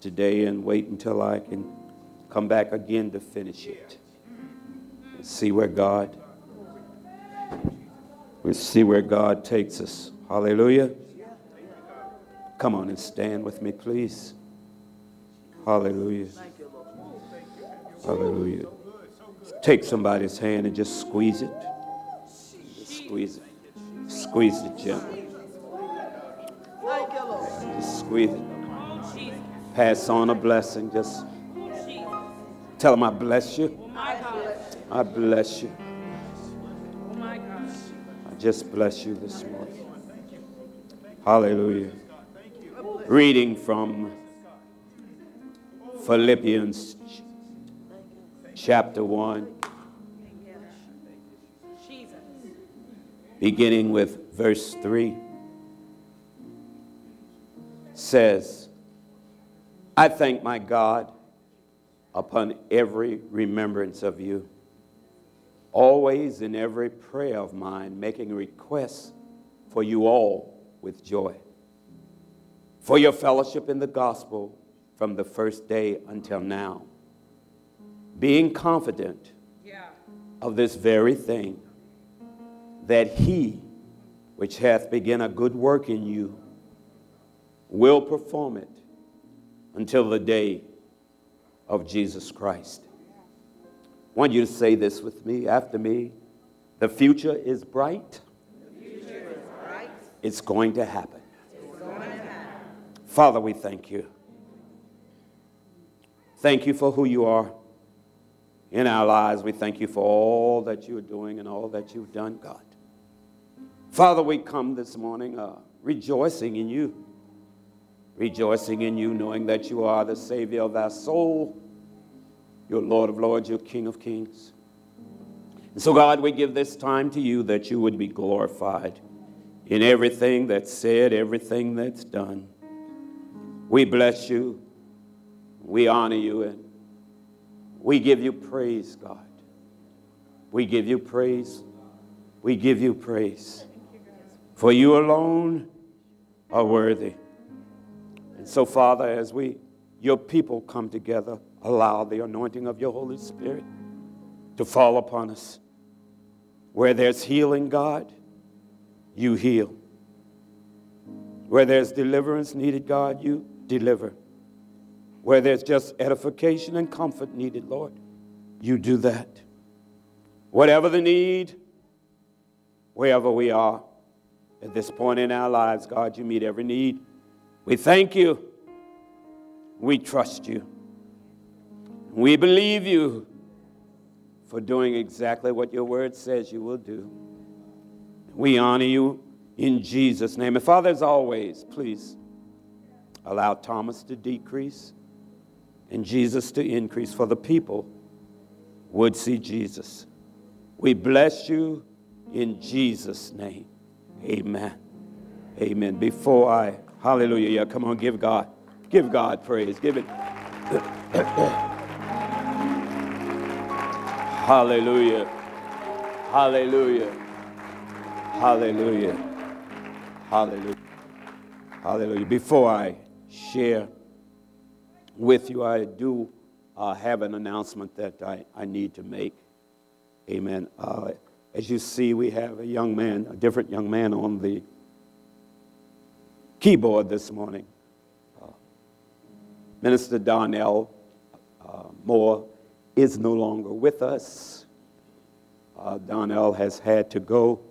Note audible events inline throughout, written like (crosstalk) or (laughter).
today and wait until I can come back again to finish it. And see where God we see where God takes us. Hallelujah. Come on and stand with me, please. Hallelujah. Hallelujah. Take somebody's hand and just squeeze it. Squeeze it. Squeeze it gently. Just squeeze it. Pass on a blessing. Just tell them I bless you. I bless you. I just bless you this morning. Hallelujah. Reading from Philippians chapter 1, beginning with verse 3, says, I thank my God upon every remembrance of you, always in every prayer of mine, making requests for you all with joy, for your fellowship in the gospel from the first day until now being confident yeah. of this very thing, that he which hath begun a good work in you will perform it until the day of Jesus Christ. I want you to say this with me after me. The future is bright. Future is bright. It's, going to happen. it's going to happen. Father, we thank you. Thank you for who you are in our lives. We thank you for all that you are doing and all that you've done, God. Father, we come this morning uh, rejoicing in you, rejoicing in you, knowing that you are the Savior of our soul, your Lord of Lords, your King of Kings. And so, God, we give this time to you that you would be glorified in everything that's said, everything that's done. We bless you, we honor you, and we give you praise, God. We give you praise. We give you praise. For you alone are worthy. And so, Father, as we, your people, come together, allow the anointing of your Holy Spirit to fall upon us. Where there's healing, God, you heal. Where there's deliverance needed, God, you deliver. Where there's just edification and comfort needed, Lord, you do that. Whatever the need, wherever we are at this point in our lives, God, you meet every need. We thank you. We trust you. We believe you for doing exactly what your word says you will do. We honor you in Jesus' name. And Father, as always, please allow Thomas to decrease and Jesus to increase, for the people would see Jesus. We bless you in Jesus' name. Amen. Amen. Before I, hallelujah, yeah, come on, give God, give God praise. Give it. (coughs) hallelujah. Hallelujah. Hallelujah. Hallelujah. Hallelujah. Before I share with you, I do uh, have an announcement that I, I need to make. Amen. Uh, as you see, we have a young man, a different young man on the keyboard this morning. Uh, Minister Donnell uh, Moore is no longer with us. Uh, Donnell has had to go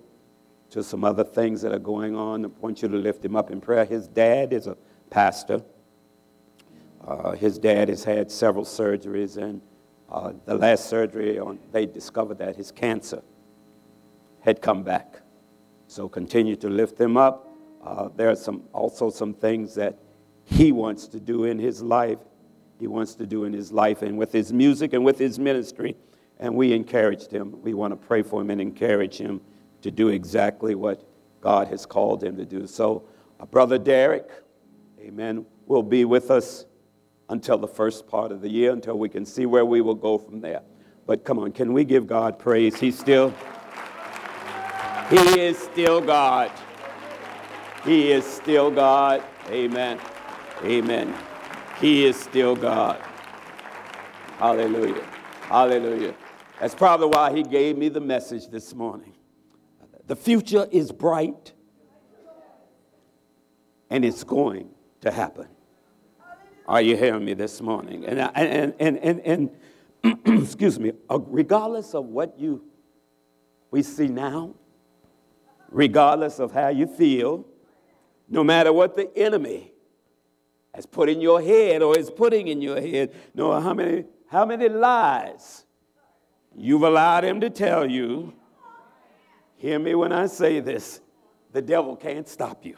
to some other things that are going on. I want you to lift him up in prayer. His dad is a pastor. Uh, his dad has had several surgeries, and uh, the last surgery, on, they discovered that his cancer had come back. So continue to lift him up. Uh, there are some, also some things that he wants to do in his life. He wants to do in his life and with his music and with his ministry. And we encouraged him. We want to pray for him and encourage him to do exactly what God has called him to do. So, uh, Brother Derek, amen, will be with us until the first part of the year, until we can see where we will go from there. But come on, can we give God praise? He's still, He is still God. He is still God. Amen. Amen. He is still God. Hallelujah. Hallelujah. That's probably why he gave me the message this morning. The future is bright and it's going to happen. Are you hearing me this morning? And, and, and, and, and (clears throat) excuse me, uh, regardless of what you we see now, regardless of how you feel, no matter what the enemy has put in your head or is putting in your head, no matter how many, how many lies you've allowed him to tell you, hear me when I say this, the devil can't stop you.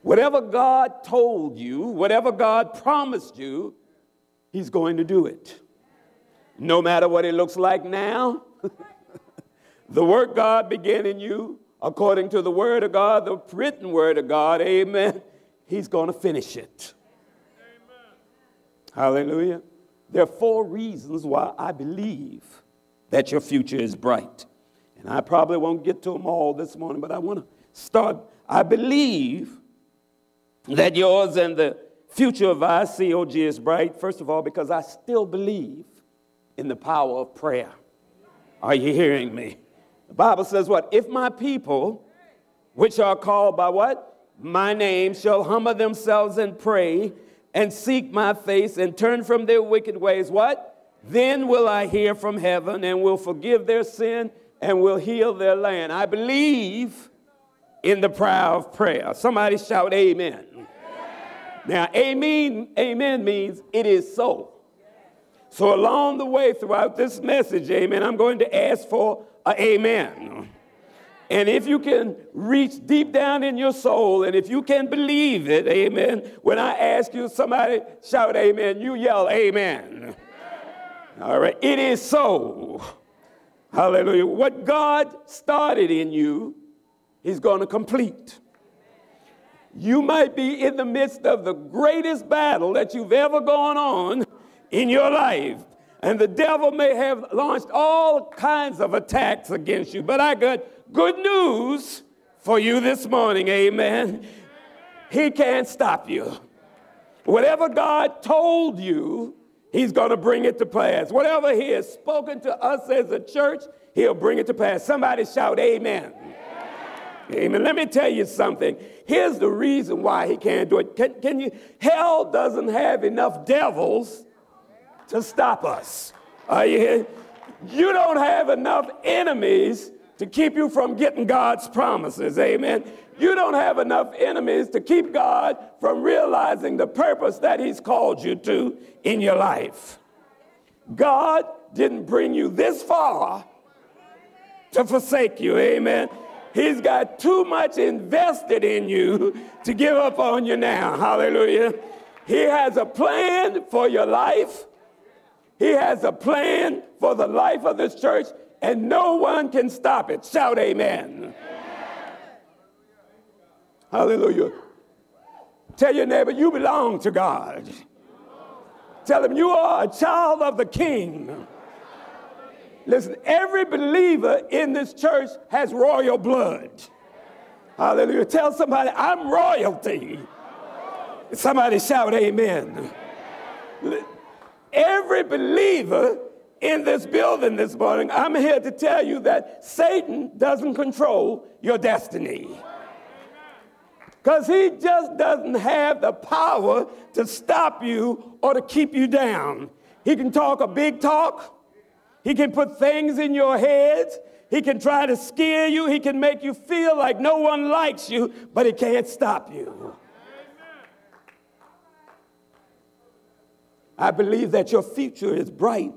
Whatever God told you, whatever God promised you, He's going to do it. No matter what it looks like now, (laughs) the work God began in you, according to the Word of God, the written Word of God, amen, He's going to finish it. Amen. Hallelujah. There are four reasons why I believe that your future is bright. And I probably won't get to them all this morning, but I want to start. I believe that yours and the future of ICOG is bright, first of all, because I still believe in the power of prayer. Are you hearing me? The Bible says what? If my people, which are called by what? My name, shall humble themselves and pray and seek my face and turn from their wicked ways, what? Then will I hear from heaven and will forgive their sin and will heal their land. I believe in the power of prayer. Somebody shout, Amen. Now, amen, amen means it is so. So, along the way throughout this message, amen, I'm going to ask for amen. And if you can reach deep down in your soul, and if you can believe it, amen, when I ask you, somebody shout amen, you yell amen. All right, it is so. Hallelujah. What God started in you, He's going to complete. You might be in the midst of the greatest battle that you've ever gone on in your life. And the devil may have launched all kinds of attacks against you. But I got good news for you this morning, amen. He can't stop you. Whatever God told you, He's going to bring it to pass. Whatever He has spoken to us as a church, He'll bring it to pass. Somebody shout, Amen. Amen. Let me tell you something. Here's the reason why he can't do it. Can, can you? Hell doesn't have enough devils to stop us. Are you here? You don't have enough enemies to keep you from getting God's promises. Amen. You don't have enough enemies to keep God from realizing the purpose that He's called you to in your life. God didn't bring you this far to forsake you. Amen. He's got too much invested in you to give up on you now. Hallelujah. He has a plan for your life. He has a plan for the life of this church, and no one can stop it. Shout amen. amen. Hallelujah. Tell your neighbor, you belong to God. Tell him, you are a child of the king. Listen, every believer in this church has royal blood. Hallelujah. Tell somebody, I'm royalty. Somebody shout, Amen. Every believer in this building this morning, I'm here to tell you that Satan doesn't control your destiny. Because he just doesn't have the power to stop you or to keep you down. He can talk a big talk, he can put things in your head. He can try to scare you. He can make you feel like no one likes you, but he can't stop you. I believe that your future is bright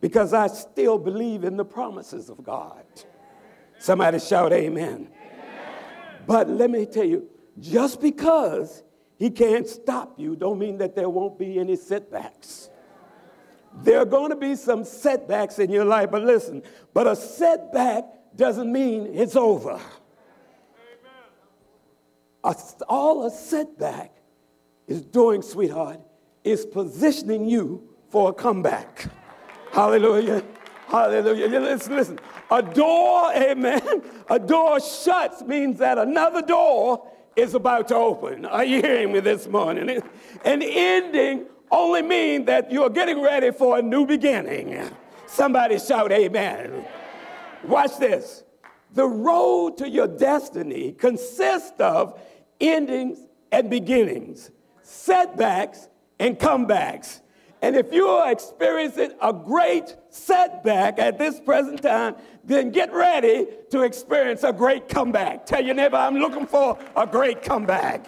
because I still believe in the promises of God. Somebody shout, Amen. amen. But let me tell you, just because he can't stop you, don't mean that there won't be any setbacks. There are going to be some setbacks in your life, but listen, but a setback doesn't mean it's over. A, all a setback is doing, sweetheart, is positioning you for a comeback. Hallelujah. Hallelujah. Listen, listen. A door, amen. A door shuts means that another door is about to open. Are you hearing me this morning? An ending only means that you're getting ready for a new beginning. Somebody shout, Amen. Watch this. The road to your destiny consists of endings and beginnings, setbacks and comebacks. And if you are experiencing a great setback at this present time, then get ready to experience a great comeback. Tell your neighbor, I'm looking for a great comeback.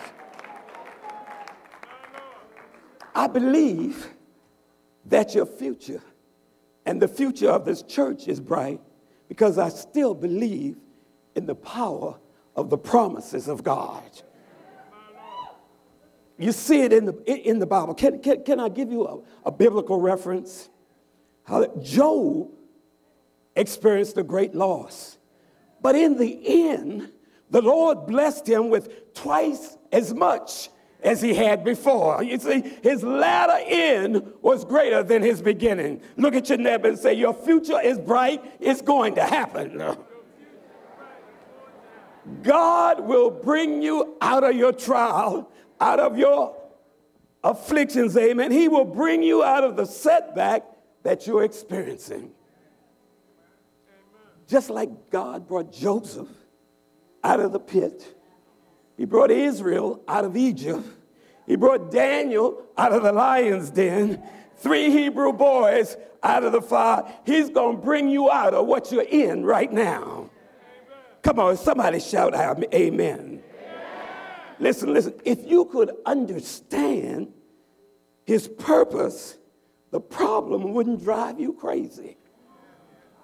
I believe that your future and the future of this church is bright because I still believe in the power of the promises of God. You see it in the, in the Bible. Can, can, can I give you a, a biblical reference? How Job experienced a great loss. But in the end, the Lord blessed him with twice as much as he had before. You see, his latter end was greater than his beginning. Look at your neighbor and say, Your future is bright, it's going to happen. God will bring you out of your trial, out of your afflictions, amen. He will bring you out of the setback that you're experiencing. Just like God brought Joseph out of the pit, He brought Israel out of Egypt, He brought Daniel out of the lion's den, three Hebrew boys out of the fire. He's going to bring you out of what you're in right now. Come on, somebody shout out, Amen. Listen, listen. If you could understand His purpose, the problem wouldn't drive you crazy.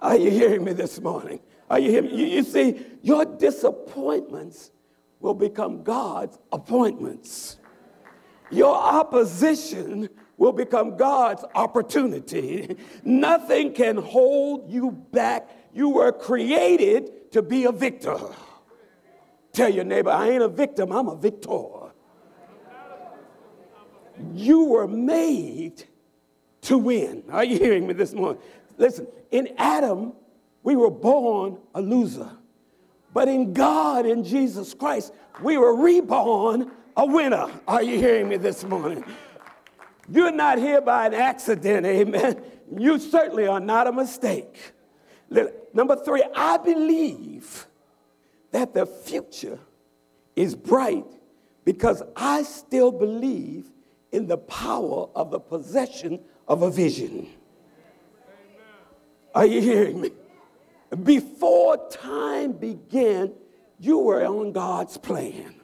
Are you hearing me this morning? Are you hearing me? You, you see, your disappointments will become God's appointments. Your opposition will become God's opportunity. Nothing can hold you back. You were created to be a victor. Tell your neighbor, I ain't a victim, I'm a victor. You were made to win. Are you hearing me this morning? Listen, in Adam, we were born a loser. But in God, in Jesus Christ, we were reborn a winner. Are you hearing me this morning? You're not here by an accident, amen. You certainly are not a mistake. Number three, I believe that the future is bright because I still believe in the power of the possession of a vision. Are you hearing me? Before time began, you were on God's plan.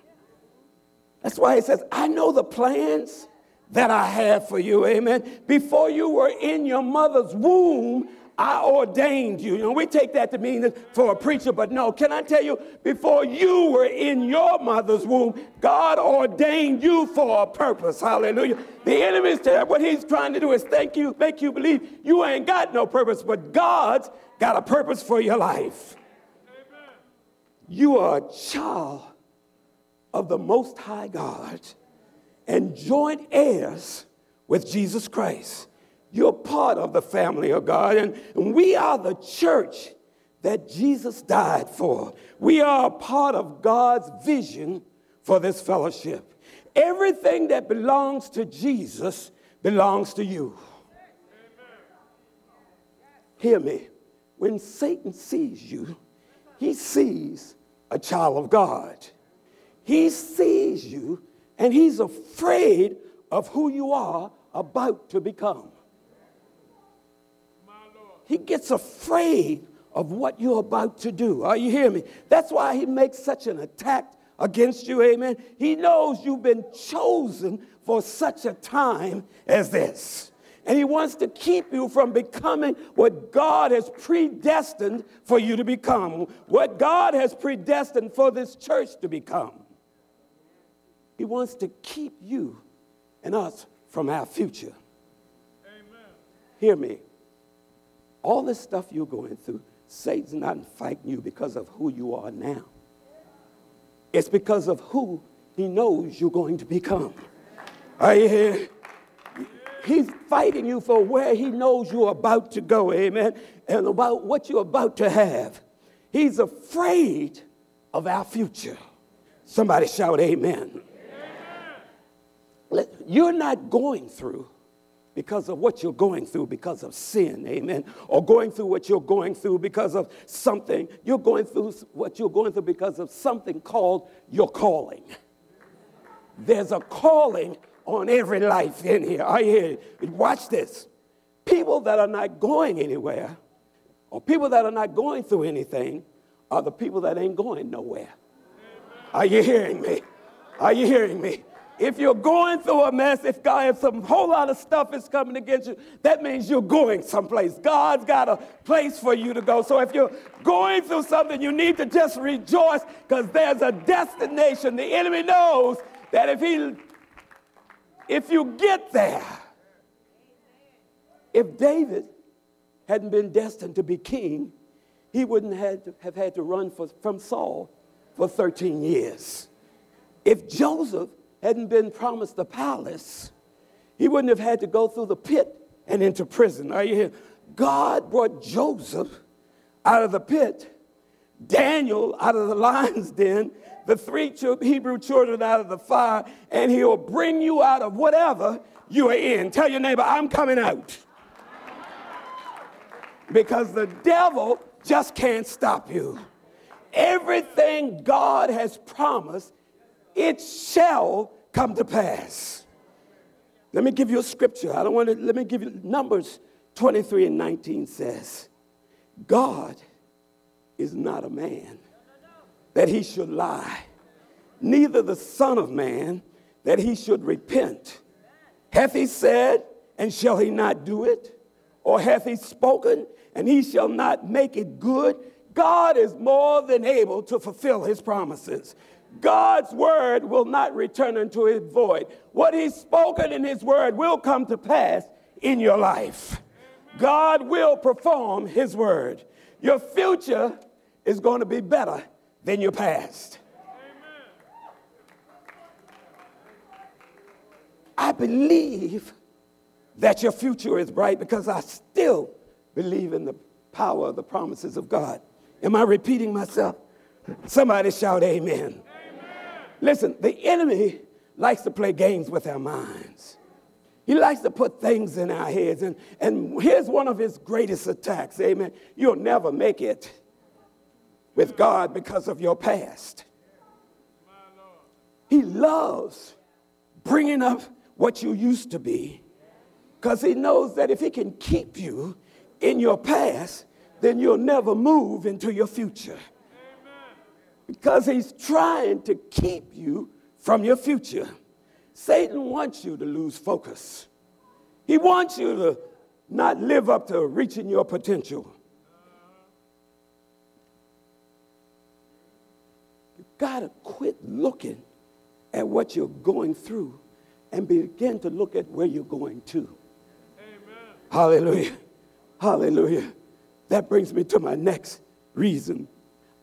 That's why he says, I know the plans that I have for you. Amen. Before you were in your mother's womb, I ordained you. You know, we take that to mean for a preacher, but no, can I tell you, before you were in your mother's womb, God ordained you for a purpose. Hallelujah. The enemy is what he's trying to do is thank you, make you believe you ain't got no purpose, but God's got a purpose for your life. Amen. You are a child of the Most High God and joint heirs with Jesus Christ. You're part of the family of God, and, we are the church that Jesus died for. We are a part of God's vision for this fellowship. Everything that belongs to Jesus belongs to you. Hear me. When Satan sees you, he sees a child of God. He sees you and he's afraid of who you are about to become. He gets afraid of what you're about to do. Are you hearing me? That's why he makes such an attack against you, amen. He knows you've been chosen for such a time as this. And he wants to keep you from becoming what God has predestined for you to become, what God has predestined for this church to become. He wants to keep you and us from our future. Amen. Hear me. All this stuff you're going through, Satan's not fighting you because of who you are now. It's because of who he knows you're going to become. Are you here? He's fighting you for where he knows you're about to go, amen, and about what you're about to have. He's afraid of our future. Somebody shout, Amen. amen. You're not going through because of what you're going through because of sin, amen, or going through what you're going through because of something. You're going through what you're going through because of something called your calling. There's a calling on every life in here. I hear Watch this. People that are not going anywhere, or people that are not going through anything, are the people that ain't going nowhere. Are you hearing me? Are you hearing me? If you're going through a mess, if God, if some whole lot of stuff is coming against you, that means you're going someplace. God's got a place for you to go. So if you're going through something, you need to just rejoice because there's a destination. The enemy knows that if he if you get there, if David hadn't been destined to be king, he wouldn't have, have had to run for, from Saul for 13 years. If Joseph hadn't been promised the palace, he wouldn't have had to go through the pit and into prison. Are you here? God brought Joseph out of the pit, Daniel out of the (laughs) lion's den, the three Hebrew children out of the fire, and he'll bring you out of whatever you are in. Tell your neighbor, I'm coming out. Because the devil just can't stop you. Everything God has promised, it shall come to pass. Let me give you a scripture. I don't want to, let me give you Numbers 23 and 19 says, God is not a man that he should lie, neither the Son of Man that he should repent. Hath he said, and shall he not do it? Or hath he spoken, and he shall not make it good? God is more than able to fulfill his promises. God's word will not return unto his void. What he's spoken in his word will come to pass in your life. God will perform his word. Your future is going to be better than your past. I believe that your future is bright because I still believe in the power of the promises of God. Am I repeating myself? Somebody shout amen. Listen, the enemy likes to play games with our minds. He likes to put things in our heads. And, and here's one of his greatest attacks. Amen. You'll never make it with God because of your past. He loves bringing up what you used to be because he knows that if he can keep you in your past, then you'll never move into your future. Because he's trying to keep you from your future. Satan wants you to lose focus. He wants you to not live up to reaching your potential. You got to quit looking at what you're going through and begin to look at where you're going to. Amen. Hallelujah. Hallelujah. That brings me to my next reason.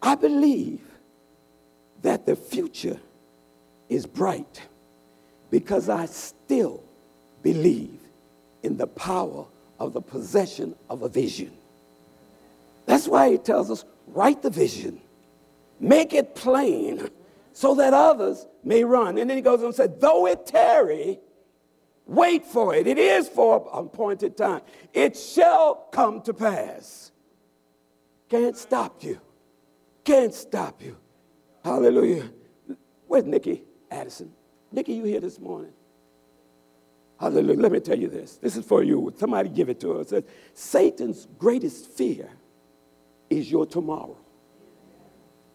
I believe that the future is bright because I still believe in the power of the possession of a vision. That's why he tells us write the vision Make it plain so that others may run. And then he goes on and said, though it tarry, wait for it. It is for an appointed time. It shall come to pass. Can't stop you. Can't stop you. Hallelujah. Where's Nikki Addison? Nikki, you here this morning? Hallelujah. Let me tell you this. This is for you. Somebody give it to us. Says, Satan's greatest fear is your tomorrow.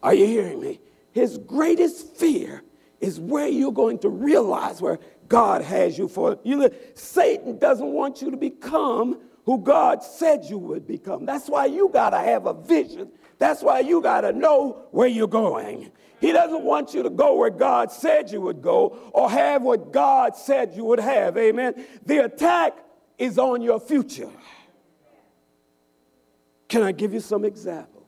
Are you hearing me? His greatest fear is where you're going to realize where God has you for. You, Satan doesn't want you to become who God said you would become. That's why you got to have a vision. That's why you got to know where you're going. He doesn't want you to go where God said you would go or have what God said you would have. Amen. The attack is on your future. Can I give you some examples?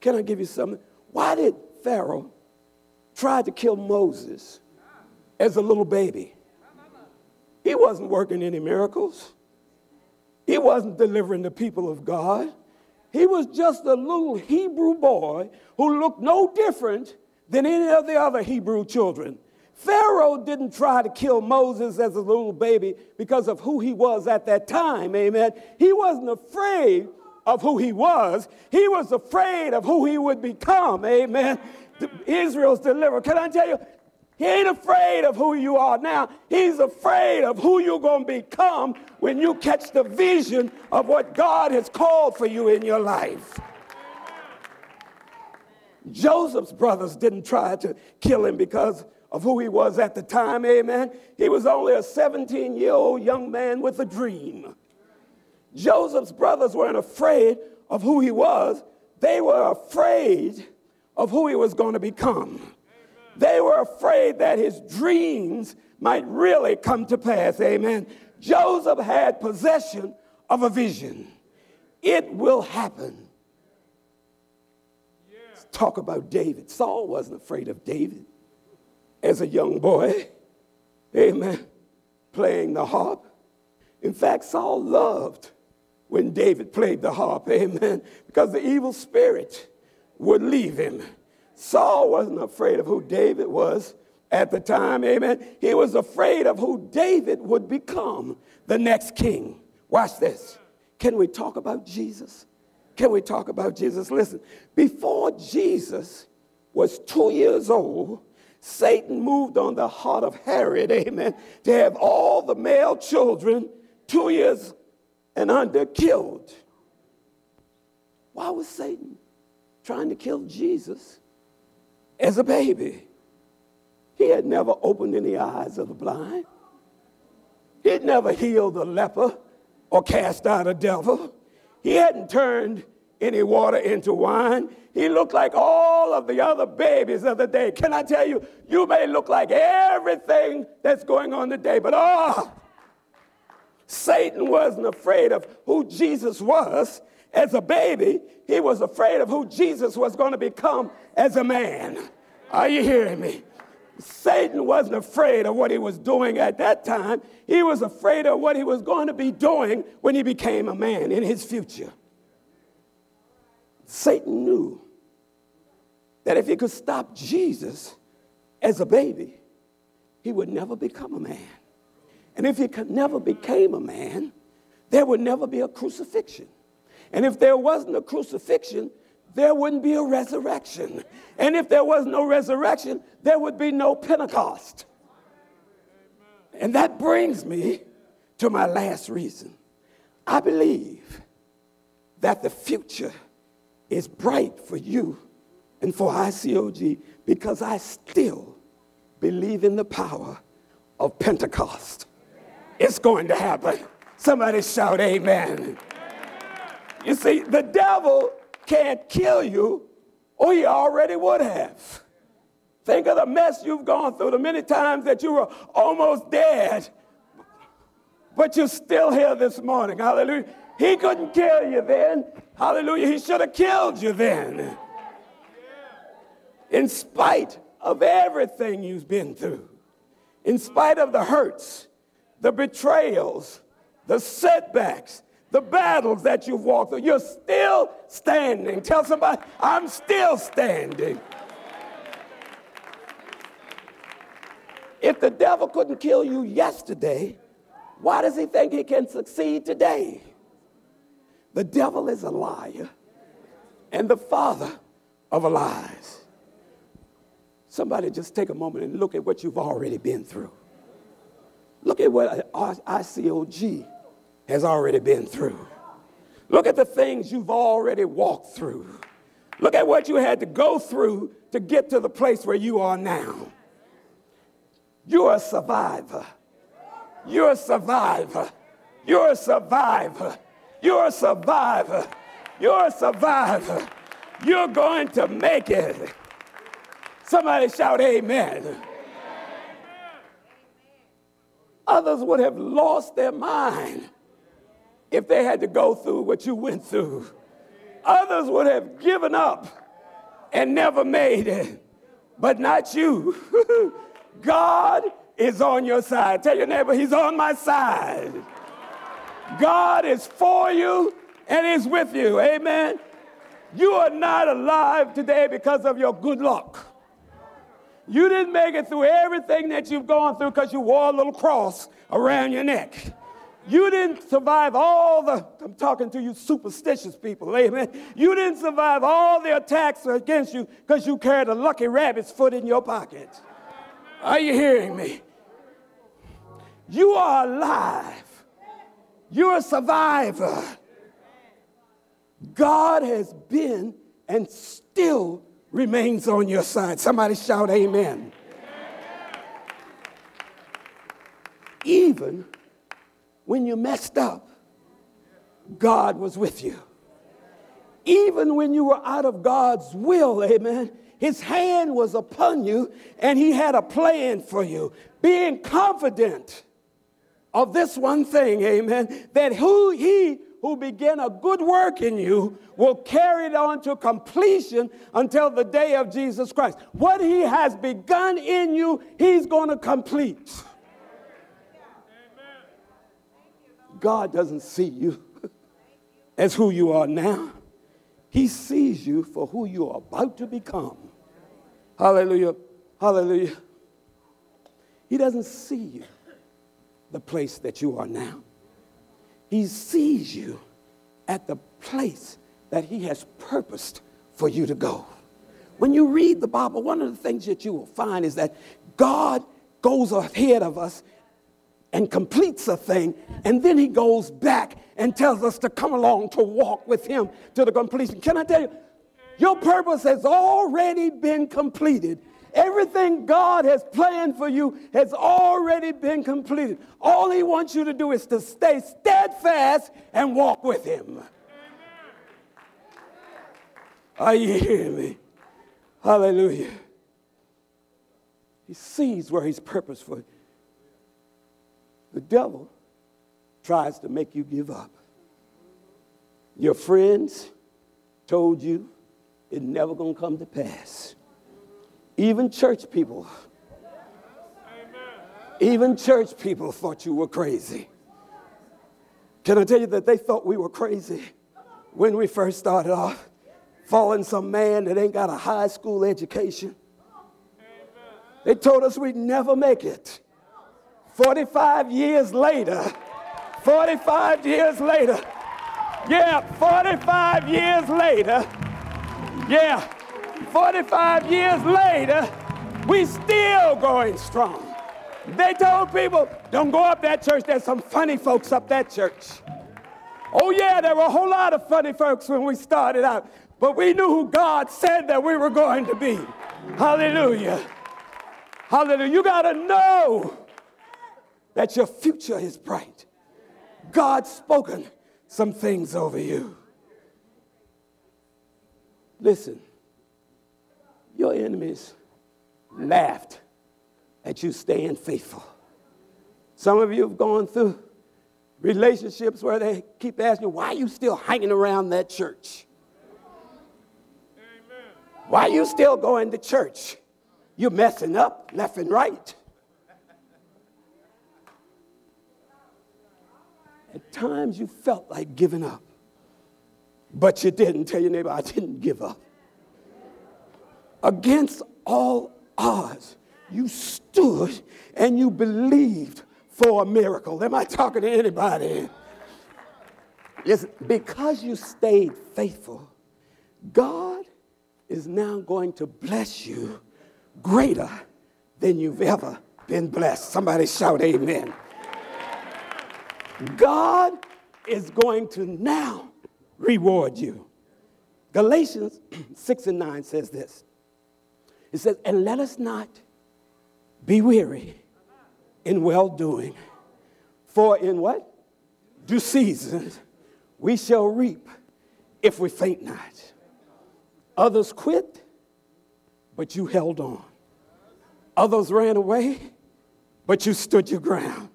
Can I give you something? Why did Pharaoh try to kill Moses as a little baby? He wasn't working any miracles. He wasn't delivering the people of God. He was just a little Hebrew boy who looked no different than any of the other Hebrew children. Pharaoh didn't try to kill Moses as a little baby because of who he was at that time, amen. He wasn't afraid of who he was, he was afraid of who he would become, amen. Israel's deliverer. Can I tell you? He ain't afraid of who you are now. He's afraid of who you're going to become when you catch the vision of what God has called for you in your life. Joseph's brothers didn't try to kill him because of who he was at the time, amen. He was only a 17 year old young man with a dream. Joseph's brothers weren't afraid of who he was, they were afraid of who he was going to become. They were afraid that his dreams might really come to pass, amen. Joseph had possession of a vision. It will happen. Let's talk about David. Saul wasn't afraid of David as a young boy, amen, playing the harp. In fact, Saul loved when David played the harp, amen, because the evil spirit would leave him. Saul wasn't afraid of who David was at the time, amen. He was afraid of who David would become, the next king. Watch this. Can we talk about Jesus? Can we talk about Jesus? Listen, before Jesus was two years old, Satan moved on the heart of Herod, amen, to have all the male children two years and under killed. Why was Satan trying to kill Jesus as a baby? He had never opened any eyes of the blind. He had never healed a leper or cast out a devil. He hadn't turned any water into wine. He looked like all of the other babies of the day. Can I tell you, you may look like everything that's going on today, but oh, Satan wasn't afraid of who Jesus was as a baby. He was afraid of who Jesus was going to become as a man. Are you hearing me? Satan wasn't afraid of what he was doing at that time. He was afraid of what he was going to be doing when he became a man in his future. Satan knew that if he could stop Jesus as a baby, he would never become a man. And if he could never became a man, there would never be a crucifixion. And if there wasn't a crucifixion, there wouldn't be a resurrection. And if there was no resurrection, there would be no Pentecost. And that brings me to my last reason. I believe that the future is bright for you and for ICOG because I still believe in the power of Pentecost. It's going to happen. Somebody shout, Amen. You see, the devil can't kill you, or he already would have. Think of the mess you've gone through, the many times that you were almost dead, but you're still here this morning. Hallelujah. He couldn't kill you then. Hallelujah. He should have killed you then. In spite of everything you've been through, in spite of the hurts, the betrayals, the setbacks, the battles that you've walked through, you're still standing. Tell somebody, I'm still standing. If the devil couldn't kill you yesterday, why does he think he can succeed today? The devil is a liar and the father of lies. Somebody just take a moment and look at what you've already been through. Look at what ICOG has already been through. Look at the things you've already walked through. Look at what you had to go through to get to the place where you are now. You're a survivor. You're a survivor. You're a survivor. You're a survivor. You're a survivor. You're going to make it. Somebody shout, Amen. Others would have lost their mind if they had to go through what you went through. Others would have given up and never made it, but not you. (laughs) God is on your side. Tell your neighbor, He's on my side. God is for you and is with you. Amen. You are not alive today because of your good luck. You didn't make it through everything that you've gone through because you wore a little cross around your neck. You didn't survive all the, I'm talking to you superstitious people, amen. You didn't survive all the attacks against you because you carried a lucky rabbit's foot in your pocket. Are you hearing me? You are alive. You're a survivor. God has been and still remains on your side. Somebody shout, Amen. Even when you messed up, God was with you. Even when you were out of God's will, amen, His hand was upon you and He had a plan for you. Being confident of this one thing, amen, that who He who began a good work in you will carry it on to completion until the day of Jesus Christ. What he has begun in you, he's going to complete. God doesn't see you as who you are now. He sees you for who you are about to become. Hallelujah. Hallelujah. He doesn't see you the place that you are now. He sees you at the place that He has purposed for you to go. When you read the Bible, one of the things that you will find is that God goes ahead of us and completes a thing, and then He goes back and tells us to come along to walk with Him to the completion. Can I tell you? Your purpose has already been completed Everything God has planned for you has already been completed. All He wants you to do is to stay steadfast and walk with Him. Are you hearing me? Hallelujah. He sees where He's purposeful. The devil tries to make you give up. Your friends told you it's never going to come to pass. Even church people, even church people thought you were crazy. Can I tell you that they thought we were crazy when we first started off? Following some man that ain't got a high school education. They told us we'd never make it. 45 years later, 45 years later, yeah, 45 years later, yeah, 45 years later, we still going strong. They told people, don't go up that church. There's some funny folks up that church. Oh, yeah, there were a whole lot of funny folks when we started out, but we knew who God said that we were going to be. Hallelujah. Hallelujah. You got to know that your future is bright. God's spoken some things over you. Listen, your enemies laughed at you staying faithful. Some of you have gone through relationships where they keep asking why are you still hanging around that church? Amen. Why are you still going to church? You're messing up left and right. At times you felt like giving up, but you didn't. Tell your neighbor, I didn't give up against all odds, you stood and you believed for a miracle. Am I talking to anybody? Yes, because you stayed faithful, God is now going to bless you greater than you've ever been blessed. Somebody shout, Amen. God is going to now reward you. Galatians (clears throat) 6 and 9 says this it says, and let us not be weary in well doing. For in what? Due season we shall reap if we faint not. Others quit, but you held on. Others ran away, but you stood your ground.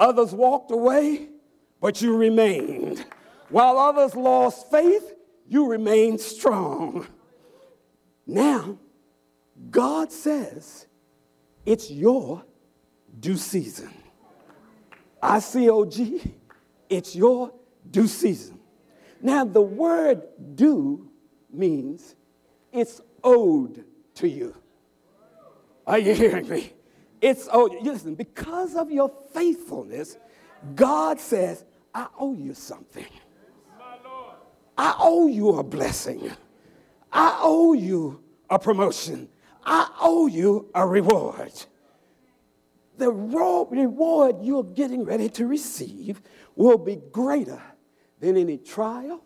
Others walked away, but you remained. While others lost faith, you remained strong. Now, God says it's your due season. ICOG, it's your due season. Now, the word due means it's owed to you. Are you hearing me? It's, oh, listen, because of your faithfulness, God says, I owe you something. I owe you a blessing. I owe you a promotion. I owe you a reward. The reward you're getting ready to receive will be greater than any trial,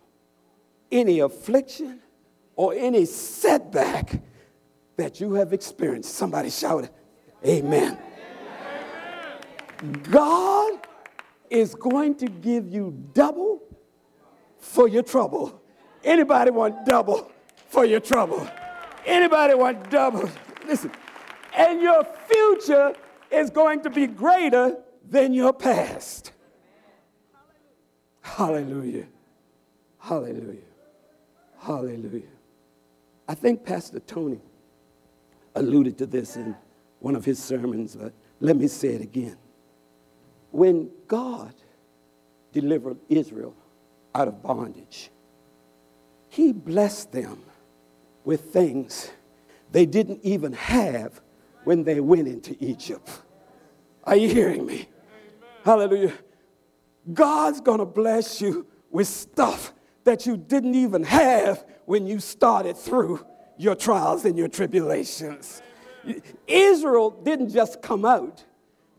any affliction, or any setback that you have experienced. Somebody shout, Amen. God is going to give you double for your trouble. Anybody want double for your trouble? Anybody want double? Listen, and your future is going to be greater than your past. Hallelujah. Hallelujah. Hallelujah. I think Pastor Tony alluded to this in one of his sermons, but let me say it again. When God delivered Israel out of bondage, he blessed them with things they didn't even have when they went into Egypt. Are you hearing me? Amen. Hallelujah. God's going to bless you with stuff that you didn't even have when you started through your trials and your tribulations. Israel didn't just come out,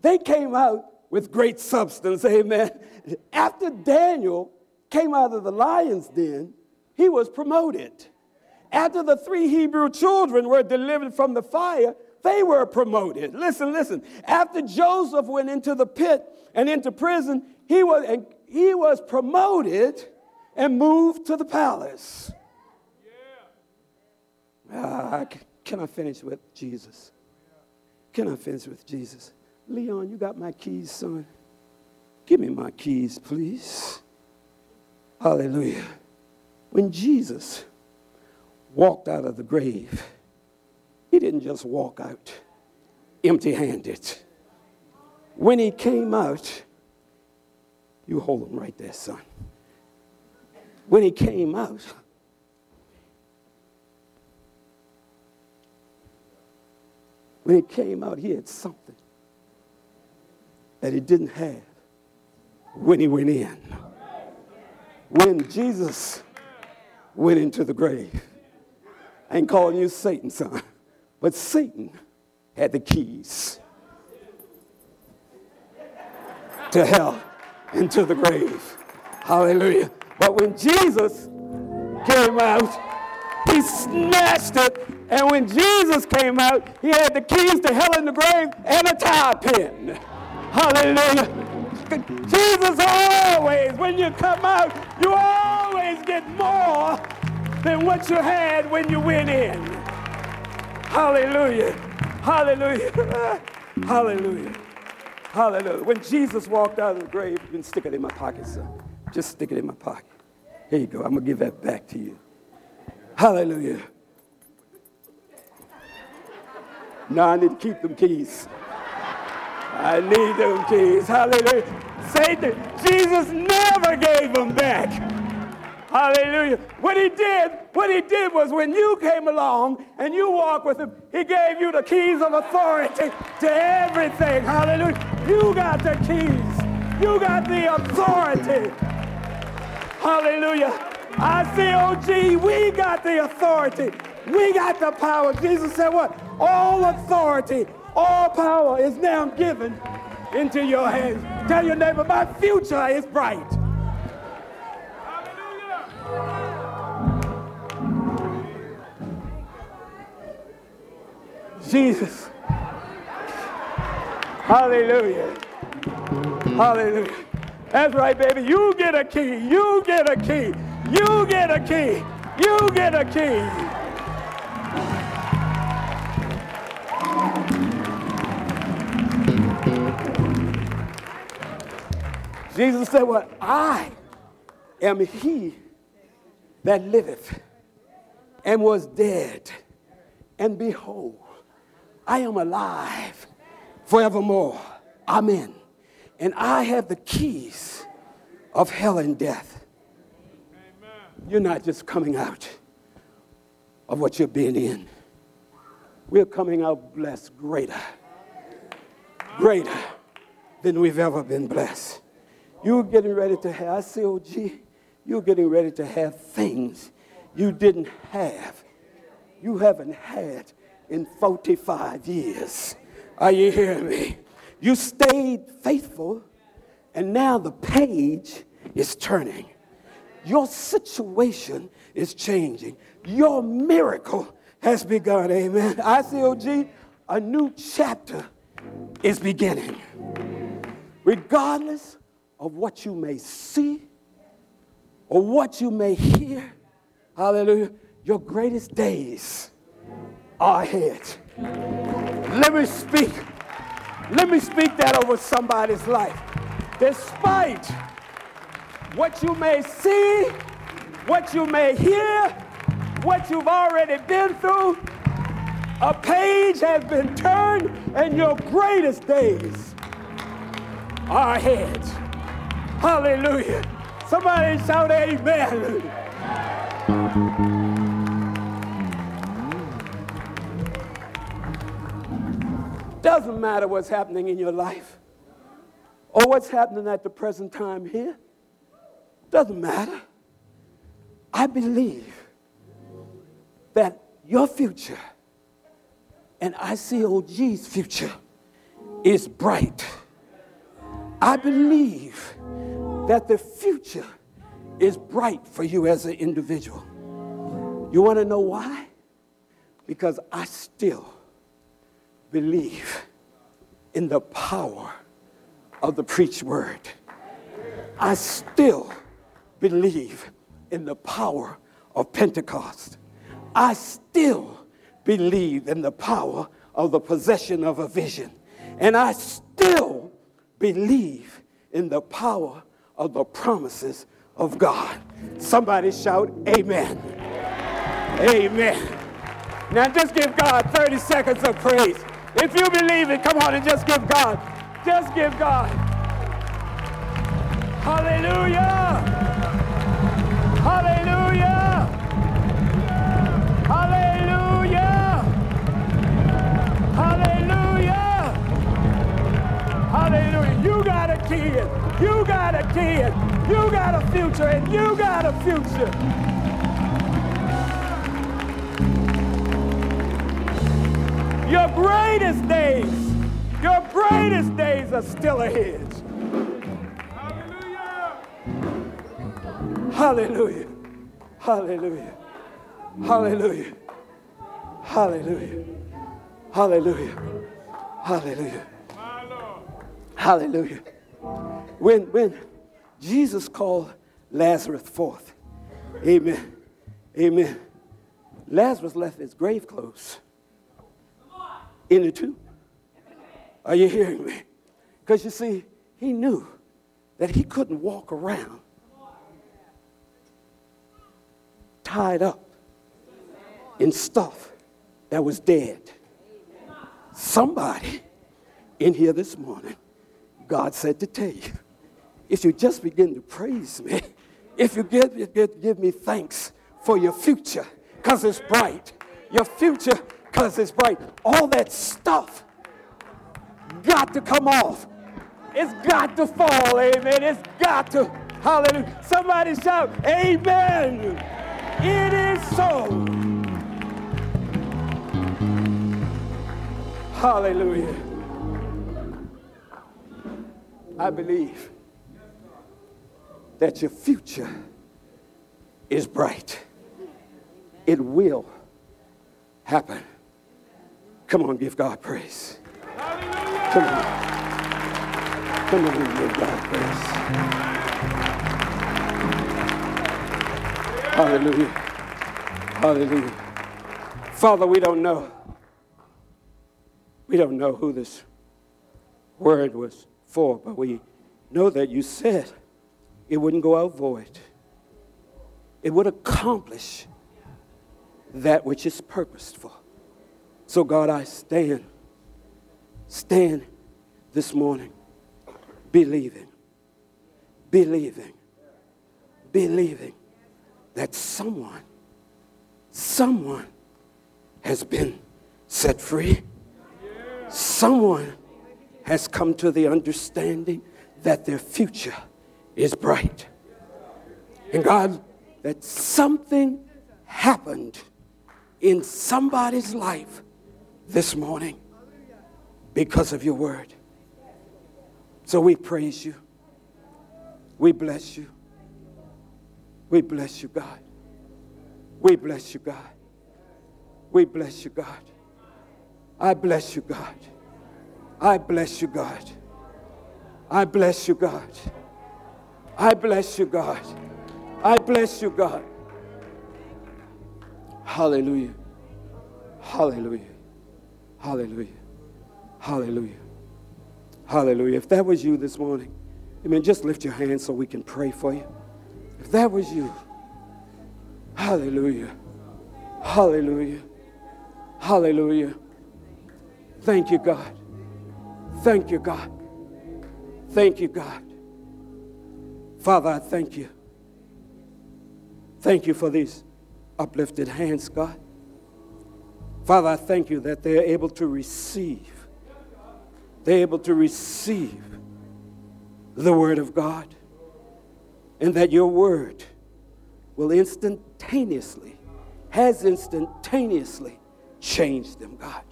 they came out with great substance. (laughs) Amen. After Daniel came out of the lion's den, he was promoted. After the three Hebrew children were delivered from the fire, they were promoted. Listen, listen. After Joseph went into the pit and into prison, he was, and he was promoted and moved to the palace. Yeah. Uh, can I finish with Jesus? Can I finish with Jesus? Leon, you got my keys, son? Give me my keys, please. Hallelujah. When Jesus walked out of the grave, he didn't just walk out empty handed. When he came out, you hold him right there, son. When he came out, when he came out, he had something that he didn't have when he went in. When Jesus went into the grave, I ain't calling you Satan, son, but Satan had the keys to hell and to the grave. Hallelujah. But when Jesus came out, he snatched it. And when Jesus came out, he had the keys to hell and the grave and a tie pin. Hallelujah. Jesus always, when you come out, you always get more than what you had when you went in. Hallelujah. Hallelujah. (laughs) Hallelujah. Hallelujah. When Jesus walked out of the grave, you can stick it in my pocket, son. Just stick it in my pocket. Here you go. I'm going to give that back to you. Hallelujah. Now I need to keep them keys. I need them keys. Hallelujah. Satan, Jesus never gave them back. Hallelujah. What he did, what he did was when you came along and you walked with him, he gave you the keys of authority to everything. Hallelujah. You got the keys. You got the authority. Hallelujah. ICOG, we got the authority. We got the power. Jesus said what? All authority all power is now given into your hands. Tell your neighbor, my future is bright. Jesus. Hallelujah. Hallelujah. That's right, baby. You get a key. You get a key. You get a key. You get a key. Jesus said, Well, I am he that liveth and was dead, and behold, I am alive forevermore. Amen. And I have the keys of hell and death. Amen. You're not just coming out of what you've been in, we're coming out blessed greater, greater than we've ever been blessed. You're getting ready to have, I say, oh, gee, you're getting ready to have things you didn't have. You haven't had in 45 years. Are you hearing me? You stayed faithful, and now the page is turning. Your situation is changing. Your miracle has begun. Amen. ICOG, oh, a new chapter is beginning. Regardless of what you may see or what you may hear, hallelujah, your greatest days are ahead. Let me speak. Let me speak that over somebody's life. Despite what you may see, what you may hear, what you've already been through, a page has been turned and your greatest days are ahead. Hallelujah. Somebody shout amen. Doesn't matter what's happening in your life or what's happening at the present time here. Doesn't matter. I believe that your future and ICOG's future is bright. I believe that the future is bright for you as an individual. You want to know why? Because I still believe in the power of the preached word. I still believe in the power of Pentecost. I still believe in the power of the possession of a vision. And I still believe in the power of the promises of God. Somebody shout, Amen. Amen. Now just give God 30 seconds of praise. If you believe it, come on and just give God. Just give God. Hallelujah. A kid. You got a kid. You got a future, and you got a future. Your greatest days, your greatest days are still ahead. Hallelujah. Hallelujah. Hallelujah. Hallelujah. Hallelujah. Hallelujah. Hallelujah. When, when Jesus called Lazarus forth, amen, amen, Lazarus left his grave clothes in the tomb. Are you hearing me? Because you see, he knew that he couldn't walk around tied up in stuff that was dead. Somebody in here this morning, God said to tell you, if you just begin to praise me, if you give, give, give me thanks for your future, because it's bright, your future because it's bright. All that stuff got to come off. It's got to fall, amen. It's got to, hallelujah. Somebody shout, amen. It is so. Hallelujah. I believe that your future is bright. It will happen. Come on, give God praise. Come on. Come on give God praise. Hallelujah. Hallelujah. Father, we don't know. We don't know who this word was for, but we know that you said it wouldn't go out void. It would accomplish that which is purposed for. So, God, I stand, stand this morning believing, believing, believing that someone, someone has been set free. Someone has come to the understanding that their future is bright. And God, that something happened in somebody's life this morning because of your word. So we praise you. We bless you. We bless you, God. We bless you, God. We bless you, God. I bless you, God. I bless you, God. I bless you, God. I bless you, God. I bless you, God. Hallelujah. Hallelujah. Hallelujah. Hallelujah. Hallelujah. If that was you this morning, amen, just lift your hand so we can pray for you. If that was you, hallelujah. Hallelujah. Hallelujah. Thank you, God. Thank you, God. Thank you, God. Father, I thank you. Thank you for these uplifted hands, God. Father, I thank you that they're able to receive. They're able to receive the Word of God. And that your Word will instantaneously, has instantaneously changed them, God.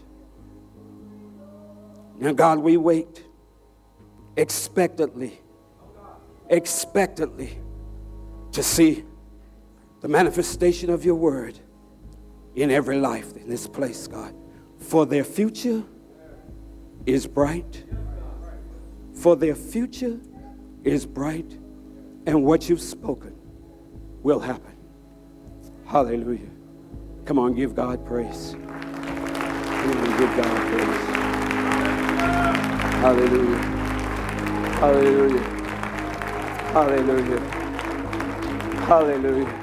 Now, God, we wait expectantly, expectantly to see the manifestation of your word in every life in this place, God. For their future is bright. For their future is bright, and what you've spoken will happen. Hallelujah. Come on, give God praise. Come on, give God praise. Hallelujah. Hallelujah. Hallelujah. Hallelujah. Hallelujah.